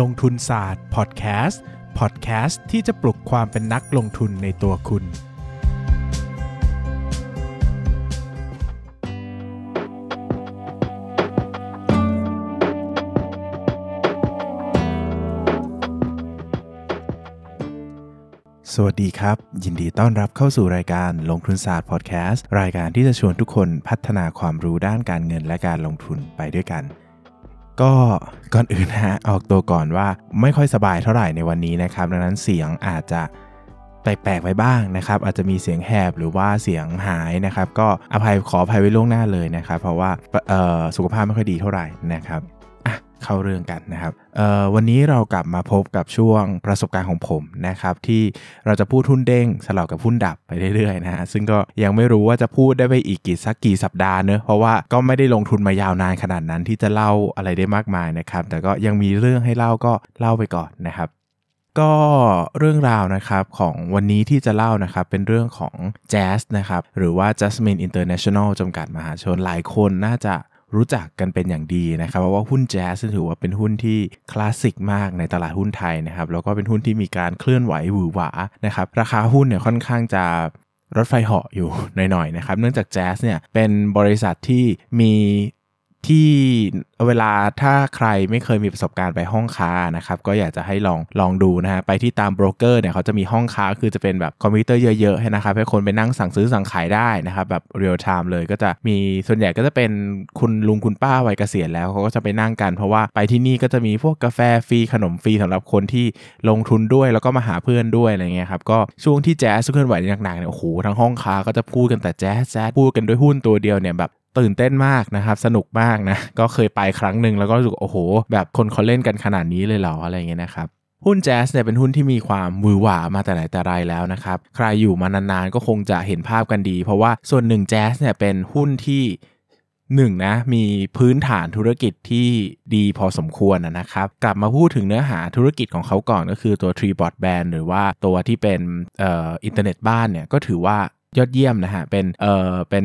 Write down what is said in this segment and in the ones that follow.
ลงทุนศาสตร์พอดแคสต์พอดแคสต์ที่จะปลุกความเป็นนักลงทุนในตัวคุณ สวัสดีครับ ยินดีต้อนรับเข้าสู่รายการลงทุนศาสตร์พอดแคสต์รายการที่จะชวนทุกคนพัฒนาความรู้ด้านการเงินและการลงทุนไปด้วยกัน ก็ก่อนอื่นฮะออกตัวก่อนว่าไม่ค่อยสบายเท่าไหร่ในวันนี้นะครับ ดังนั้นเสียงอาจจะแปลกๆไปบ้างนะครับ อาจจะมีเสียงแหบหรือว่าเสียงหายนะครับ ก็อภัยขออภัยไว้ล่วงหน้าเลยนะครับ เพราะว่าสุขภาพไม่ค่อยดีเท่าไหร่นะครับ เข้าเรื่องกันนะครับวันนี้เรากลับมาพบกับช่วงประสบการณ์ของผมนะครับที่เราจะพูดหุ้นเด้งสลับกับหุ้นดับไปเรื่อยๆนะฮะซึ่งก็ยังไม่รู้ว่าจะพูดได้ไปอีกกี่สักกี่สัปดาห์เนอะเพราะว่าก็ไม่ได้ลงทุนมายาวนานขนาดนั้นที่จะเล่าอะไรได้มากมายนะครับแต่ก็ยังมีเรื่องให้เล่าก็เล่าไปก่อนนะครับก็เรื่องราวนะครับของวันนี้ที่จะเล่านะครับเป็นเรื่องของแจ๊สนะครับหรือว่า Jasmine International จำกัดมหาชนหลายคนน่าจะ รู้จักกันเป็นอย่างดีนะครับ เพราะว่าหุ้นแจ๊สถือว่าเป็นหุ้นที่คลาสสิกมากในตลาดหุ้นไทยนะครับ แล้วก็เป็นหุ้นที่มีการเคลื่อนไหวหวือหวานะครับ ราคาหุ้นเนี่ยค่อนข้างจะรถไฟเหาะอยู่หน่อยๆนะครับ เนื่องจากแจ๊สเนี่ยเป็นบริษัทที่มี ที่เวลาถ้าใครไม่เคยมีประสบการณ์ไปห้องค้านะครับก็อยากจะให้ลองลองดูนะฮะไปที่ตามโบรกเกอร์เนี่ยเขาจะมีห้องค้าคือจะเป็นแบบคอมพิวเตอร์เยอะๆให้นะครับให้คนไปนั่งสั่งซื้อสั่งขายได้นะครับแบบ real time เลยก็จะมีส่วนใหญ่ก็จะเป็นคุณลุงคุณป้าวัยเกษียณแล้วเขาก็จะไปนั่งกัน เพราะว่าไปที่นี่ก็จะมีพวกกาแฟฟรีขนมฟรีสำหรับคนที่ลงทุนด้วยแล้วก็มาหาเพื่อนด้วยอะไรเงี้ยครับก็ช่วงที่แจ๊สเคลื่อนไหวหนักๆเนี่ยโอ้โหทั้งห้องค้าก็จะพูดกันแต่แจ๊สแจ๊สพูดกันด้วยหุ้นตัวเดียวเนี่ยแบบ ตื่นเต้นมากนะครับ สนุกมากนะ ก็เคยไปครั้งหนึ่งแล้วก็รู้สึกโอ้โห แบบคนเขาเล่นกันขนาดนี้เลยเหรออะไรเงี้ยนะครับหุ้นแจ๊สเนี่ยเป็นหุ้นที่มีความมือหวามาแต่ไหนแต่ไรแล้วนะครับ ใครอยู่มานานๆก็คงจะเห็นภาพกันดี เพราะว่าส่วนหนึ่งแจ๊สเนี่ยเป็นหุ้นที่หนึ่งนะมีพื้นฐานธุรกิจที่ดีพอสมควรนะครับ กลับมาพูดถึงเนื้อหาธุรกิจของเขาก่อนก็คือตัว Tree Broadband หรือว่าตัวที่เป็นเอ่ออินเทอร์เน็ตบ้านเนี่ยก็ถือว่ายอดเยี่ยมนะฮะเป็นเอ่อเป็น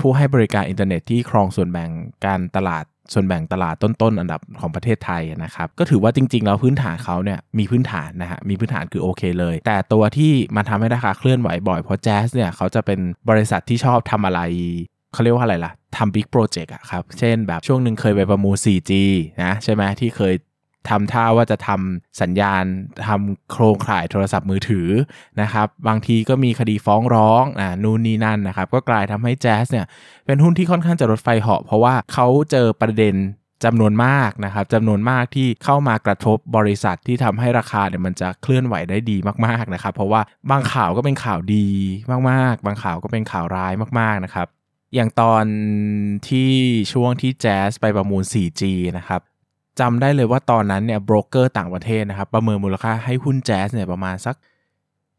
ผู้ให้บริการอินเทอร์เน็ตที่ครองส่วนแบ่งการตลาดส่วนแบ่งตลาดต้นๆ อันดับของประเทศไทยนะครับ ก็ถือว่าจริง ๆ แล้วพื้นฐานเขาเนี่ยมีพื้นฐานนะฮะมีพื้นฐานคือโอเคเลย แต่ตัวที่มาทำให้ราคาเคลื่อนไหวบ่อยเพราะ JAS เนี่ยเขาจะเป็นบริษัทที่ชอบทำอะไรเขาเรียกว่าอะไรล่ะทำ big project อะครับ เช่นแบบช่วงหนึ่งเคยไปประมูล 4G นะใช่ไหมที่เคย ทำท่าว่าจะทำสัญญาณทำโครงข่ายโทรศัพท์มือถือนะครับบางทีก็มีคดีฟ้องร้องอ่านู่นนี่นั่นนะครับก็กลายทำให้แจ๊สเนี่ยเป็นหุ้นที่ค่อนข้างจะรถไฟเหาะเพราะว่าเขาเจอประเด็นจำนวนมากนะครับจำนวนมากที่เข้ามากระทบบริษัทที่ทำให้ราคาเนี่ยมันจะเคลื่อนไหวได้ดีมากๆนะครับ เพราะว่าบางข่าวก็เป็นข่าวดีมากๆ บางข่าวก็เป็นข่าวร้ายมากๆนะครับ อย่างตอนที่ช่วงที่แจ๊สไปประมูล 4G นะครับ จำได้เลยว่าตอนนั้นเนี่ยโบรกเกอร์ต่างประเทศนะครับ ประเมินมูลค่าให้หุ้นแจ๊สเนี่ยประมาณสัก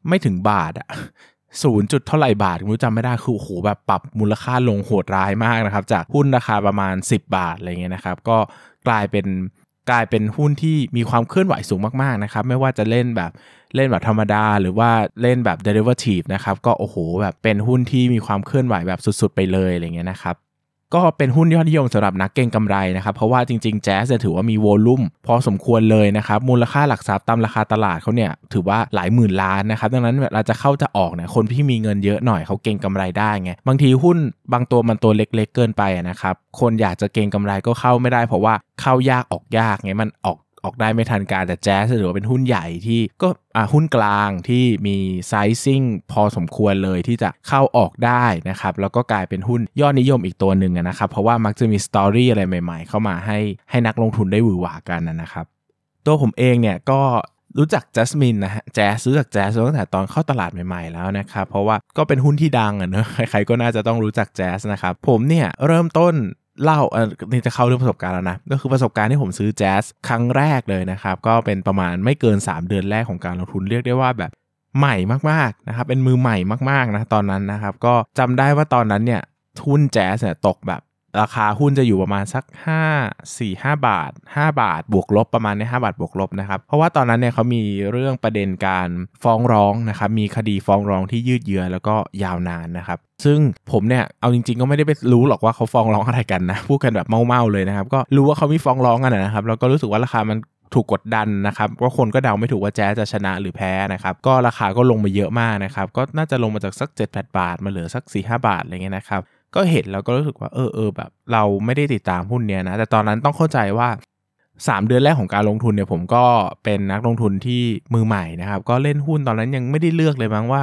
ไม่ถึงบาทอะศูนย์จุดเท่าไหร่บาทไม่รู้จำไม่ได้คือโอ้โหแบบปรับมูลค่าลงโหดร้ายมากนะครับ จากหุ้นราคาประมาณ 10 บาทอะไรเงี้ยนะครับ ก็กลายเป็นกลายเป็นหุ้นที่มีความเคลื่อนไหวสูงมากๆนะครับ ไม่ว่าจะเล่นแบบเล่นแบบธรรมดา หรือว่าเล่นแบบ derivative นะครับ ก็โอ้โหแบบเป็นหุ้นที่มีความเคลื่อนไหวแบบสุดๆไปเลยอะไรเงี้ยนะครับ ก็เป็นหุ้นยอดนิยมสำหรับนักเก็งกำไรนะครับ เพราะว่าจริงๆแจ๊สจะถือว่ามีโวลุ่มพอสมควรเลยนะครับ มูลค่าหลักทรัพย์ตามราคาตลาดเขาเนี่ยถือว่าหลายหมื่นล้านนะครับ ดังนั้นเวลาจะเข้าจะออกเนี่ยคนที่มีเงินเยอะหน่อยเขาเก็งกำไรได้ไง บางทีหุ้นบางตัวมันตัวเล็ก ๆ เกินไปนะครับ คนอยากจะเก็งกำไรก็เข้าไม่ได้ เพราะว่าเข้ายากออกยากไงมันออก ออกได้ไม่ทันการแต่แจ๊สถือว่าเป็นหุ้นใหญ่ที่ก็หุ้นกลางที่มีไซซิ่งพอสมควรเลยที่จะเข้าออกได้นะครับแล้วก็กลายเป็นหุ้นยอดนิยมอีกตัวหนึ่งนะครับเพราะว่ามักจะมีสตอรี่อะไรใหม่ๆ เข้ามาให้ให้นักลงทุนได้หวือหวากันนะครับ ตัวผมเองเนี่ยก็รู้จักจัสมินนะฮะแจ๊สรู้จักแจ๊สตั้งแต่ตอนเข้าตลาดใหม่ๆแล้วนะครับเพราะว่าก็เป็นหุ้นที่ดังอะเนอะใครๆก็น่าจะต้องรู้จักแจ๊สนะครับผมเนี่ยเริ่มต้น เล่าเออนี่จะเข้าเรื่องประสบการณ์แล้วนะ ก็คือประสบการณ์ที่ผมซื้อแจ๊สครั้งแรกเลยนะครับ ก็เป็นประมาณไม่เกิน 3 เดือนแรกของการลงทุนเรียกได้ว่าแบบใหม่มากๆนะครับ เป็นมือใหม่มากๆนะตอนนั้นนะครับ ก็จำได้ว่าตอนนั้นเนี่ยทุนแจ๊สเนี่ยตกแบบ ราคาหุ้นจะอยู่ประมาณสัก 5 4 5 บาท 5 บาทบวกลบประมาณใน5บาทบวกลบนะครับ เพราะว่าตอนนั้นเนี่ยเขามีเรื่องประเด็นการฟ้องร้องนะครับ มีคดีฟ้องร้องที่ยืดเยื้อแล้วก็ยาวนานนะครับ ซึ่งผมเนี่ยเอาจริง ๆ ก็ไม่ได้ไปรู้หรอกว่าเขาฟ้องร้องอะไรกันนะ พูดกันแบบเมาๆเลยนะครับ ก็รู้ว่าเขามีฟ้องร้องกันนะครับ แล้วก็รู้สึกว่าราคามันถูกกดดันนะครับก็คนก็เดาไม่ถูกว่าแจ๊จะชนะหรือแพ้นะครับ ก็ราคาก็ลงมาเยอะมากนะครับ ก็น่าจะลงมาจากสัก 7 8 บาทมาเหลือสัก 4 5 บาทอะไรเงี้ยนะครับ ก็เห็นแล้วก็รู้สึกว่าเออเออแบบ เราไม่ได้ติดตามหุ้นเนี้ยนะ แต่ตอนนั้นต้องเข้าใจว่า 3 เดือนแรกของการลงทุนเนี่ยผมก็เป็นนักลงทุนที่มือใหม่นะครับ ก็เล่นหุ้นตอนนั้นยังไม่ได้เลือกเลยมั้งว่า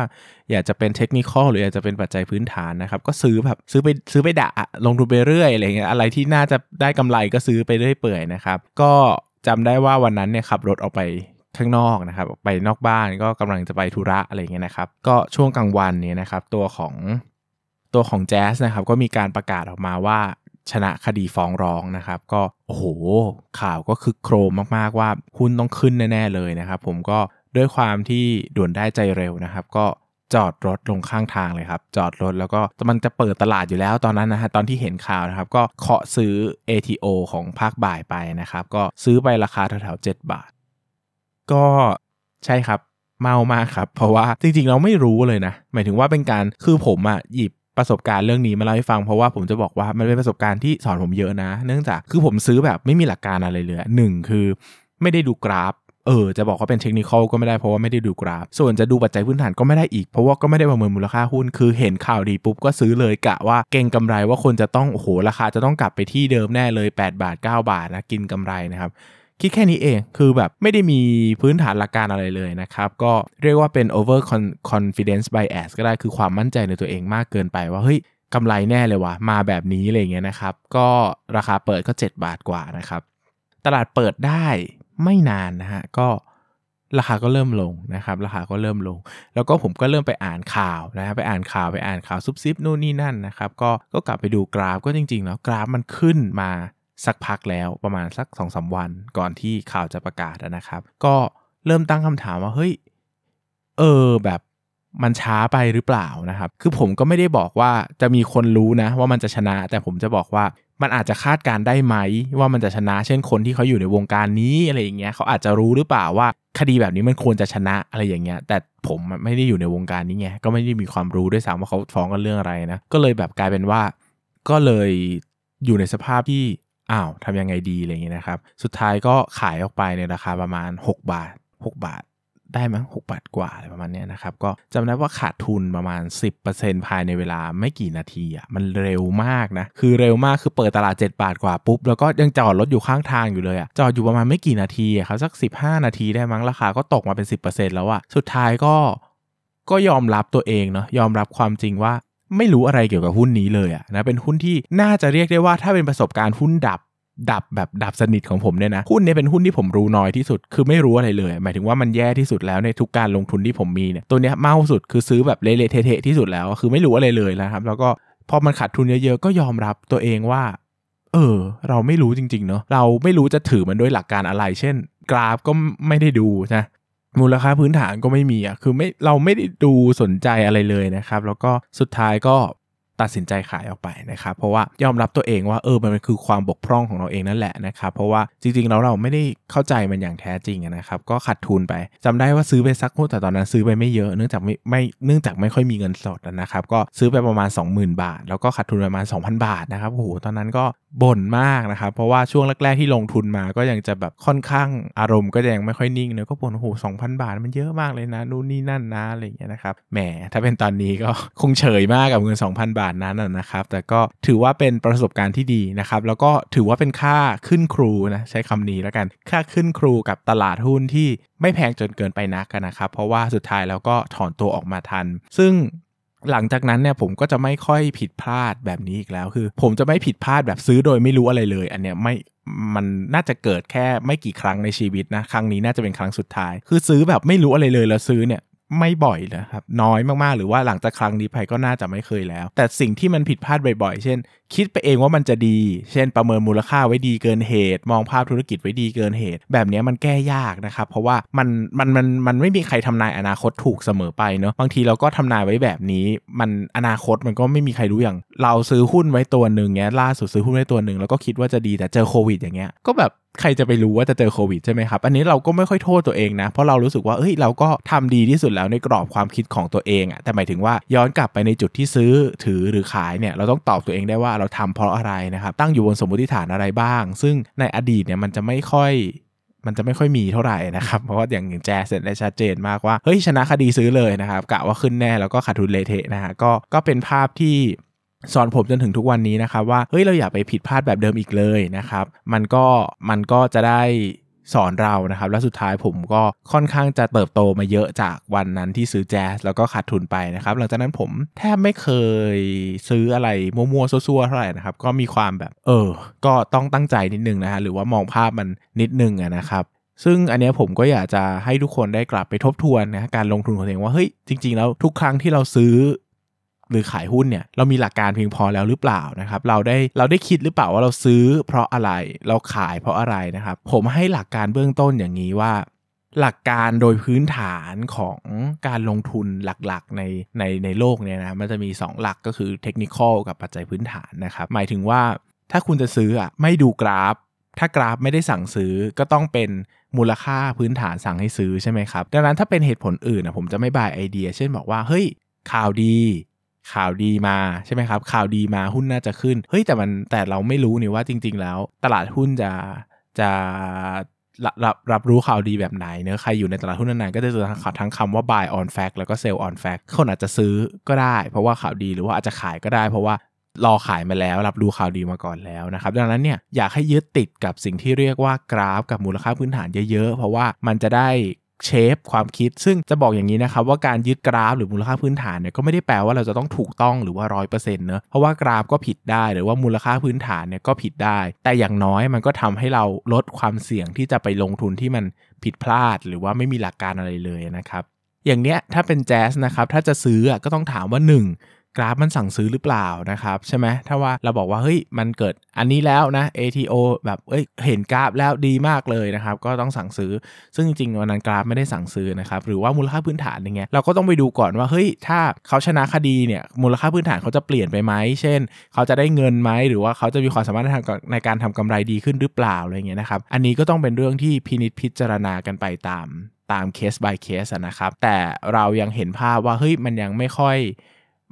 อยากจะเป็นเทคนิคหรืออยากจะเป็นปัจจัยพื้นฐานนะครับ ก็ซื้อแบบซื้อไปซื้อไปดะลงทุนไปเรื่อยอะไรเงี้ยอะไรที่น่าจะได้กำไรก็ซื้อไปเรื่อยเปื่อยนะครับ ก็จำได้ว่าวันนั้นเนี่ยขับรถออกไปข้างนอกนะครับไปนอกบ้านก็กำลังจะไปธุระอะไรเงี้ยนะครับ ก็ช่วงกลางวันเนี่ยนะครับ ตัวของ ตัวของแจ๊สนะครับก็มีการประกาศออกมาว่าชนะคดีฟ้องร้องนะครับ ก็โอ้โหข่าวก็คือโครมมากๆว่าหุ้นต้องขึ้นแน่ๆเลยนะครับ ผมก็ด้วยความที่ด่วนได้ใจเร็วนะครับ ก็จอดรถลงข้างทางเลยครับ จอดรถแล้วก็มันจะเปิดตลาดอยู่แล้วตอนนั้นนะฮะตอนที่เห็นข่าวนะครับ ก็เคาะซื้อ ATO ของภาคบ่ายไปนะครับ ก็ซื้อไปราคาแถวๆ7บาท ก็ใช่ครับเมามากครับ เพราะว่าจริงๆเราไม่รู้เลยนะ หมายถึงว่าเป็นการคือผมอะหยิบ ประสบการณ์เรื่องนี้มาเล่าให้ฟังเพราะว่าผมจะบอกว่ามันเป็นประสบการณ์ที่สอนผมเยอะนะ เนื่องจากคือผมซื้อแบบไม่มีหลักการอะไรเลยหนึ่งคือไม่ได้ดูกราฟเออจะบอกว่าเป็นเทคนิคก็ไม่ได้เพราะว่าไม่ได้ดูกราฟ ส่วนจะดูปัจจัยพื้นฐานก็ไม่ได้อีกเพราะว่าก็ไม่ได้ประเมินมูลค่าหุ้น คือเห็นข่าวดีปุ๊บก็ซื้อเลยกะว่าเก่งกำไรว่าคนจะต้องโอ้โหราคาจะต้องกลับไปที่เดิมแน่เลย 8 บาท 9 บาทนะกินกำไรนะครับ คิดแค่นี้เองคือแบบไม่ได้มีพื้นฐานหลักการอะไรเลยนะครับ ก็เรียกว่าเป็น over confidence bias ก็ได้คือความมั่นใจในตัวเองมากเกินไปว่าเฮ้ยกำไรแน่เลยวะมาแบบนี้อะไรเงี้ยนะครับ ก็ราคาเปิดก็ 7 บาทกว่านะครับ ตลาดเปิดได้ไม่นานนะฮะก็ราคาก็เริ่มลงนะครับราคาก็เริ่มลง แล้วก็ผมก็เริ่มไปอ่านข่าวนะไปอ่านข่าวไปอ่านข่าวซุบซิบนู่นนี่นั่นนะครับ ก็ก็กลับไปดูกราฟก็จริงๆ แล้วกราฟมันขึ้นมา สักพักแล้วประมาณสัก2อสวันก่อนที่ข่าวจะประกาศนะครับ ก็เริ่มตั้งคำถามว่าเฮ้ยเออแบบมันช้าไปหรือเปล่านะครับ คือผมก็ไม่ได้บอกว่าจะมีคนรู้นะ ว่ามันจะชนะ แต่ผมจะบอกว่ามันอาจจะคาดการได้ไหม ว่ามันจะชนะ เช่นคนที่เขาอยู่ในวงการนี้อะไรอย่างเงี้ยเขาอาจจะรู้หรือเปล่าว่า คดีแบบนี้มันควรจะชนะอะไรอย่างเงี้ย แต่ผมไม่ได้อยู่ในวงการนี้ไงก็ไม่ได้มีความรู้ด้วยซ้ำว่าเขาฟ้องกันเรื่องอะไรนะ ก็เลยแบบกลายเป็นว่า ก็เลยอยู่ในสภาพที่ อ้าวทำยังไงดีอะไรอย่างเงี้ยนะครับ สุดท้ายก็ขายออกไปในราคาประมาณ 6 บาท 6 บาทได้มั้งหกบาทกว่าอะไรประมาณนี้นะครับ ก็จำได้ว่าขาดทุนประมาณ 10%ภายในเวลาไม่กี่นาทีอะมันเร็วมากนะ คือเร็วมากคือเปิดตลาด 7 บาทกว่าปุ๊บ แล้วก็ยังจอดรถอยู่ข้างทางอยู่เลยอะจอดอยู่ประมาณไม่กี่นาทีครับสัก 15 นาทีได้มั้งราคาก็ตกมาเป็น 10%แล้วอะสุดท้ายก็ก็ยอมรับตัวเองเนาะยอมรับความจริงว่า ไม่รู้อะไรเกี่ยวกับหุ้นนี้เลยอะนะเป็นหุ้นที่น่าจะเรียกได้ว่าถ้าเป็นประสบการณ์หุ้นดับดับแบบดับสนิทของผมเนี่ยนะหุ้นเนี่ยเป็นหุ้นที่ผมรู้น้อยที่สุดคือไม่รู้อะไรเลย หมายถึงว่ามันแย่ที่สุดแล้วในทุกการลงทุนที่ผมมีเนี่ยตัวเนี้ยเมาสุดคือซื้อแบบเละเทะที่สุดแล้ว คือไม่รู้อะไรเลยนะครับ แล้วก็พอมันขาดทุนเยอะๆก็ยอมรับตัวเองว่า เออ เราไม่รู้จริงๆเนาะเราไม่รู้จะถือมันด้วยหลักการอะไร เช่น กราฟก็ไม่ได้ดูนะ มูลค่าพื้นฐานก็ไม่มีอะคือไม่เราไม่ได้ดูสนใจอะไรเลยนะครับ แล้วก็สุดท้ายก็ ตัดสินใจขายออกไปนะครับเพราะว่ายอมรับตัวเองว่าเออมันคือความบกพร่องของเราเองนั่นแหละนะครับเพราะว่าจริงๆแล้วเราไม่ได้เข้าใจมันอย่างแท้จริงนะครับก็ขาดทุนไปจำได้ว่าซื้อไปสักหุ้นแต่ตอนนั้นซื้อไปไม่เยอะเนื่องจากไม่ไม่เนื่องจากไม่ค่อยมีเงินสดนะครับก็ซื้อไปประมาณ 20,000 บาท แล้วก็ขาดทุนประมาณ 2,000 บาทนะครับโอ้โหตอนนั้นก็บ่นมากนะครับเพราะว่าช่วงแรกๆที่ลงทุนมาก็ยังจะแบบค่อนข้างอารมณ์ก็ยังไม่ค่อยนิ่งเนอะก็บ่นโอ้โหสองพันบาทมันเยอะมากเลยนะนู่นนี่นั่นนะอะไรอย่างเงี้ยนะครับแหมถ้าเป็นตอนนี้ก็คงเฉยมากกับเงิน 2,000 บาทนั้นนะครับ แต่ก็ถือว่าเป็นประสบการณ์ที่ดีนะครับ แล้วก็ถือว่าเป็นค่าขึ้นครูนะใช้คำนี้แล้วกัน ค่าขึ้นครูกับตลาดหุ้นที่ไม่แพงจนเกินไปนักนะครับ เพราะว่าสุดท้ายแล้วก็ถอนตัวออกมาทัน ซึ่งหลังจากนั้นเนี่ยผมก็จะไม่ค่อยผิดพลาดแบบนี้อีกแล้วคือ ผมจะไม่ผิดพลาดแบบซื้อโดยไม่รู้อะไรเลย อันเนี้ยไม่มันน่าจะเกิดแค่ไม่กี่ครั้งในชีวิตนะ ครั้งนี้น่าจะเป็นครั้งสุดท้าย คือซื้อแบบไม่รู้อะไรเลยแล้วซื้อเนี่ย ไม่บ่อยนะครับ น้อยมากๆ หรือว่าหลังจากครั้งนี้ไปก็น่าจะไม่เคยแล้ว แต่สิ่งที่มันผิดพลาดบ่อยๆ เช่นคิดไปเองว่ามันจะดี เช่นประเมินมูลค่าไว้ดีเกินเหตุ มองภาพธุรกิจไว้ดีเกินเหตุ แบบนี้มันแก้ยากนะครับ เพราะว่ามันมันมันมันไม่มีใครทำนายอนาคตถูกเสมอไปเนาะบางทีเราก็ทำนายไว้แบบนี้ มันอนาคตมันก็ไม่มีใครรู้อย่าง เราซื้อหุ้นไว้ตัวหนึ่งเงี้ยล่าสุดซื้อหุ้นไว้ตัวหนึ่งแล้วก็คิดว่าจะดีแต่เจอโควิดอย่างเงี้ยก็แบบใครจะไปรู้ว่าจะเจอโควิดใช่ไหมครับ อันนี้เราก็ไม่ค่อยโทษตัวเองนะ เพราะเรารู้สึกว่าเอ้ยเราก็ทำดีที่สุดแล้วในกรอบความคิดของตัวเองอะแต่หมายถึงว่าย้อนกลับไปในจุดที่ซื้อถือหรือขายเนี่ยเราต้องตอบตัวเองได้ว่าเราทำเพราะอะไรนะครับ ตั้งอยู่บนสมมติฐานอะไรบ้าง ซึ่งในอดีตเนี่ยมันจะไม่ค่อยมันจะไม่ค่อยมีเท่าไหร่นะครับ เพราะว่าอย่างแจเสร็จได้ชัดเจนมากว่า เฮ้ย ชนะคดีซื้อเลยนะครับกะว่าขึ้นแน่แล้วก็ขาดทุนเละเทะนะฮะก็ก็เป็นภาพที่สอนผมจนถึงทุกวันนี้นะครับว่าเฮ้ยเราอย่าไปผิดพลาดแบบเดิมอีกเลยนะครับ มันก็มันก็จะได้ สอนเรานะครับ แล้วสุดท้ายผมก็ค่อนข้างจะเติบโตมาเยอะจากวันนั้นที่ซื้อแจ๊สแล้วก็ขาดทุนไปนะครับ หลังจากนั้นผมแทบไม่เคยซื้ออะไรมั่วๆซั่วๆเท่าไหร่นะครับ ก็มีความแบบ เออ ก็ต้องตั้งใจนิดนึงนะฮะหรือว่ามองภาพมันนิดนึงนะครับซึ่งอันนี้ผมก็อยากจะให้ทุกคนได้กลับไปทบทวนนะการลงทุนของตัวเองว่าเฮ้ยจริง ๆ แล้วทุกครั้งที่เราซื้อ หรือขายหุ้นเนี่ยเรามีหลักการเพียงพอแล้วหรือเปล่านะครับเราได้เราได้คิดหรือเปล่าว่าเราซื้อเพราะอะไรเราขายเพราะอะไรนะครับ ผมให้หลักการเบื้องต้นอย่างนี้ว่า หลักการโดยพื้นฐานของการลงทุนหลักๆในในในโลกเนี่ยนะมันจะมี 2 หลักก็คือเทคนิคอลกับปัจจัยพื้นฐานนะครับหมายถึงว่าถ้าคุณจะซื้ออะไม่ดูกราฟ ถ้ากราฟไม่ได้สั่งซื้อก็ต้องเป็นมูลค่าพื้นฐานสั่งให้ซื้อใช่ไหมครับดังนั้นถ้าเป็นเหตุผลอื่นนะผมจะไม่บายไอเดีย เช่นบอกว่าเฮ้ยข่าวดี ข่าวดีมาใช่ไหมครับ ข่าวดีมาหุ้นน่าจะขึ้น เฮ้ยแต่มันแต่เราไม่รู้นี่ว่าจริง ๆ แล้ว ตลาดหุ้นจะจะรับรับรับรู้ข่าวดีแบบไหนเนอะใครอยู่ในตลาดหุ้นนานๆก็จะเจอทั้งคำว่า buy on fact แล้วก็ sell on fact คนอาจจะซื้อก็ได้ เพราะว่าข่าวดีหรือว่าอาจจะขายก็ได้ เพราะว่ารอขายมาแล้วรับรู้ข่าวดีมาก่อนแล้วนะครับ ดังนั้นเนี่ยอยากให้ยึดติดกับสิ่งที่เรียกว่ากราฟกับมูลค่าพื้นฐานเยอะๆ เพราะว่ามันจะได้ เชฟความคิด ซึ่งจะบอกอย่างนี้นะครับว่าการยึดกราฟหรือมูลค่าพื้นฐานเนี่ยก็ไม่ได้แปลว่าเราจะต้องถูกต้องหรือว่าร้อยเปอร์เซ็นต์เนอะเพราะว่ากราฟก็ผิดได้หรือว่ามูลค่าพื้นฐานเนี่ยก็ผิดได้ แต่อย่างน้อยมันก็ทำให้เราลดความเสี่ยงที่จะไปลงทุนที่มันผิดพลาด หรือว่าไม่มีหลักการอะไรเลยนะครับอย่างเนี้ยถ้าเป็นแจ๊สนะครับถ้าจะซื้อก็ต้องถามว่า 1 กราฟมันสั่งซื้อหรือเปล่านะครับใช่ไหมถ้าว่าเราบอกว่าเฮ้ยมันเกิดอันนี้แล้วนะ ATO แบบเอ้ยเห็นกราฟแล้วดีมากเลยนะครับก็ต้องสั่งซื้อ ซึ่งจริงๆวันนั้นกราฟไม่ได้สั่งซื้อนะครับหรือว่ามูลค่าพื้นฐานอย่างเงี้ยเราก็ต้องไปดูก่อนว่าเฮ้ยถ้าเขาชนะคดีเนี่ยมูลค่าพื้นฐานเขาจะเปลี่ยนไปไหมเช่น เขาจะได้เงินไหมหรือว่าเขาจะมีความสามารถในทางในการทำกำไรดีขึ้นหรือเปล่าอะไรเงี้ยนะครับอันนี้ก็ต้องเป็นเรื่องที่พินิจพิจารณากันไปตามตามเคส by เคสนะครับ แต่เรายังเห็นภาพว่าเฮ้ยมันยังไม่ค่อย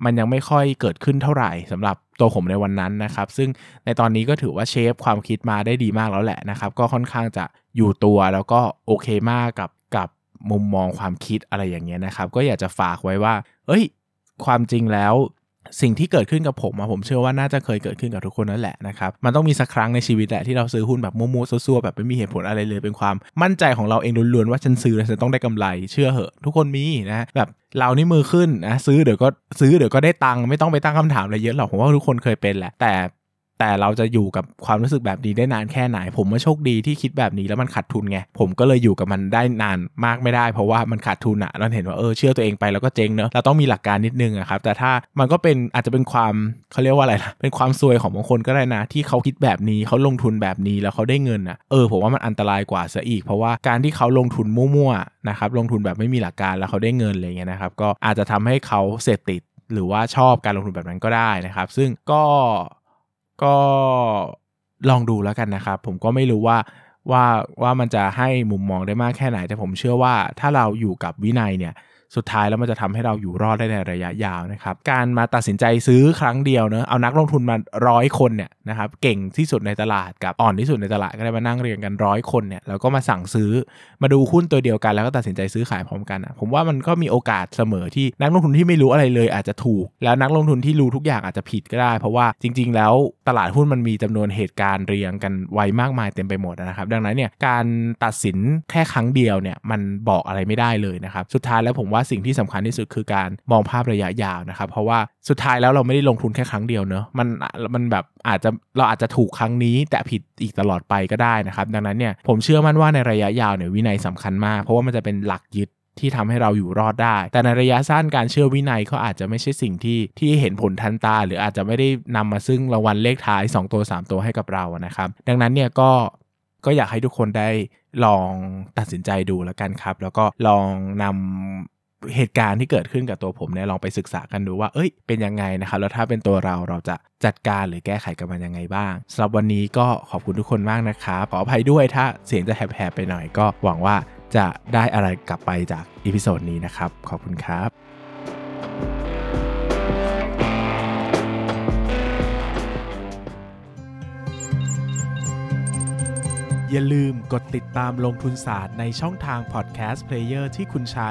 มันยังไม่ค่อยเกิดขึ้นเท่าไหร่สำหรับตัวผมในวันนั้นนะครับ ซึ่งในตอนนี้ก็ถือว่าเชฟความคิดมาได้ดีมากแล้วแหละนะครับ ก็ค่อนข้างจะอยู่ตัวแล้วก็โอเคมากกับกับมุมมองความคิดอะไรอย่างเงี้ยนะครับ ก็อยากจะฝากไว้ว่า เอ้ย ความจริงแล้ว สิ่งที่เกิดขึ้นกับผมผมเชื่อว่าน่าจะเคยเกิดขึ้นกับทุกคนนั่นแหละนะครับมันต้องมีสักครั้งในชีวิตแหละที่เราซื้อหุ้นแบบมั่วๆซัวๆแบบไม่มีเหตุผลอะไรเลยเป็นความมั่นใจของเราเองล้วนๆว่าฉันซื้อแล้วฉันต้องได้กำไร เชื่อเหอะ ทุกคนมีนะแบบเรานี่มือขึ้นนะซื้อเดี๋ยวก็ซื้อเดี๋ยวก็ได้ตังค์ไม่ต้องไปตั้งคำถามอะไรเยอะหรอกผมว่าทุกคนเคยเป็นแหละแต่ แต่เราจะอยู่กับความรู้สึกแบบนี้ได้นานแค่ไหน ผมว่าโชคดีที่คิดแบบนี้แล้วมันขาดทุนไง ผมก็เลยอยู่กับมันได้นานมากไม่ได้ เพราะว่ามันขาดทุนอะเราเห็นว่าเออเชื่อตัวเองไปแล้วก็เจ๊งเนอะเราต้องมีหลักการนิดนึงอะครับ แต่ถ้ามันก็เป็นอาจจะเป็นความเขาเรียกว่าอะไรนะเป็นความซวยของบางคนก็ได้นะ ที่เขาคิดแบบนี้เขาลงทุนแบบนี้แล้วเขาได้เงินอะเออผมว่ามันอันตรายกว่าซะอีก เพราะว่าการที่เขาลงทุนมั่วๆนะครับลงทุนแบบไม่มีหลักการแล้วเขาได้เงินอะไรเงี้ยนะครับ ก็อาจจะทำให้เขาเสพติดหรือว่าชอบการลงทุนแบบนั้นก็ได้นะครับ ซึ่งก็ ก็ลองดูแล้วกันนะครับ ผมก็ไม่รู้ว่าว่าว่ามันจะให้มุมมองได้มากแค่ไหน แต่ผมเชื่อว่าถ้าเราอยู่กับวินัยเนี่ย สุดท้ายแล้วมันจะทำให้เราอยู่รอดได้ในระยะยาวนะครับ การมาตัดสินใจซื้อครั้งเดียวเนะเอานักลงทุนมาร้อยคนเนี่ยนะครับเก่งที่สุดในตลาดกับอ่อนที่สุดในตลาดก็ได้มานั่งเรียงกันร้อยคนเนี่ยแล้วก็มาสั่งซื้อมาดูหุ้นตัวเดียวกันแล้วก็ตัดสินใจซื้อขายพร้อมกันอะผมว่ามันก็มีโอกาสเสมอที่นักลงทุนที่ไม่รู้อะไรเลยอาจจะถูก แล้วนักลงทุนที่รู้ทุกอย่างอาจจะผิดก็ได้ เพราะว่าจริง ๆ แล้วตลาดหุ้นมันมีจำนวนเหตุการณ์เรียงกันไวมากมายเต็มไปหมดนะครับ ดังนั้นเนี่ยการตัดสินแค่ครั้งเดียวเนี่ยมันบอกอะไรไม่ได้เลยนะครับสุดท้ายแล้วผมว่าสิ่งที่สำคัญที่สุดคือการมองภาพระยะยาวนะครับ เพราะว่าสุดท้ายแล้วเราไม่ได้ลงทุนแค่ครั้งเดียวเนอะมันมันแบบอาจจะเราอาจจะถูกครั้งนี้ แต่ผิดอีกตลอดไปก็ได้นะครับ ดังนั้นเนี่ยผมเชื่อมั่นว่าในระยะยาวเนี่ยวินัยสำคัญมาก เพราะว่ามันจะเป็นหลักยึดที่ทำให้เราอยู่รอดได้ แต่ในระยะสั้นการเชื่อวินัยก็อาจจะไม่ใช่สิ่งที่ที่เห็นผลทันตา หรืออาจจะไม่ได้นำมาซึ่งรางวัลเลขท้าย 2 ตัว 3 ตัวให้กับเรานะครับ ดังนั้นเนี่ยก็ก็อยากให้ทุกคนได้ลองตัดสินใจดูแล้วกันครับ แล้วก็ลองนำ เหตุการณ์ที่เกิดขึ้นกับตัวผมเนี่ยลองไปศึกษากันดูว่า เอ้ย เป็นยังไงนะครับ แล้วถ้าเป็นตัวเราเราจะจัดการหรือแก้ไขกับมันยังไงบ้างสำหรับวันนี้ก็ขอบคุณทุกคนมากนะครับ ขออภัยด้วยถ้าเสียงจะแหบๆไปหน่อยก็หวังว่าจะได้อะไรกลับไปจาก episode นี้นะครับ ขอบคุณครับ อย่าลืมกดติดตามลงทุนศาสตร์ในช่องทางพอดแคสต์เพลเยอร์ที่คุณใช้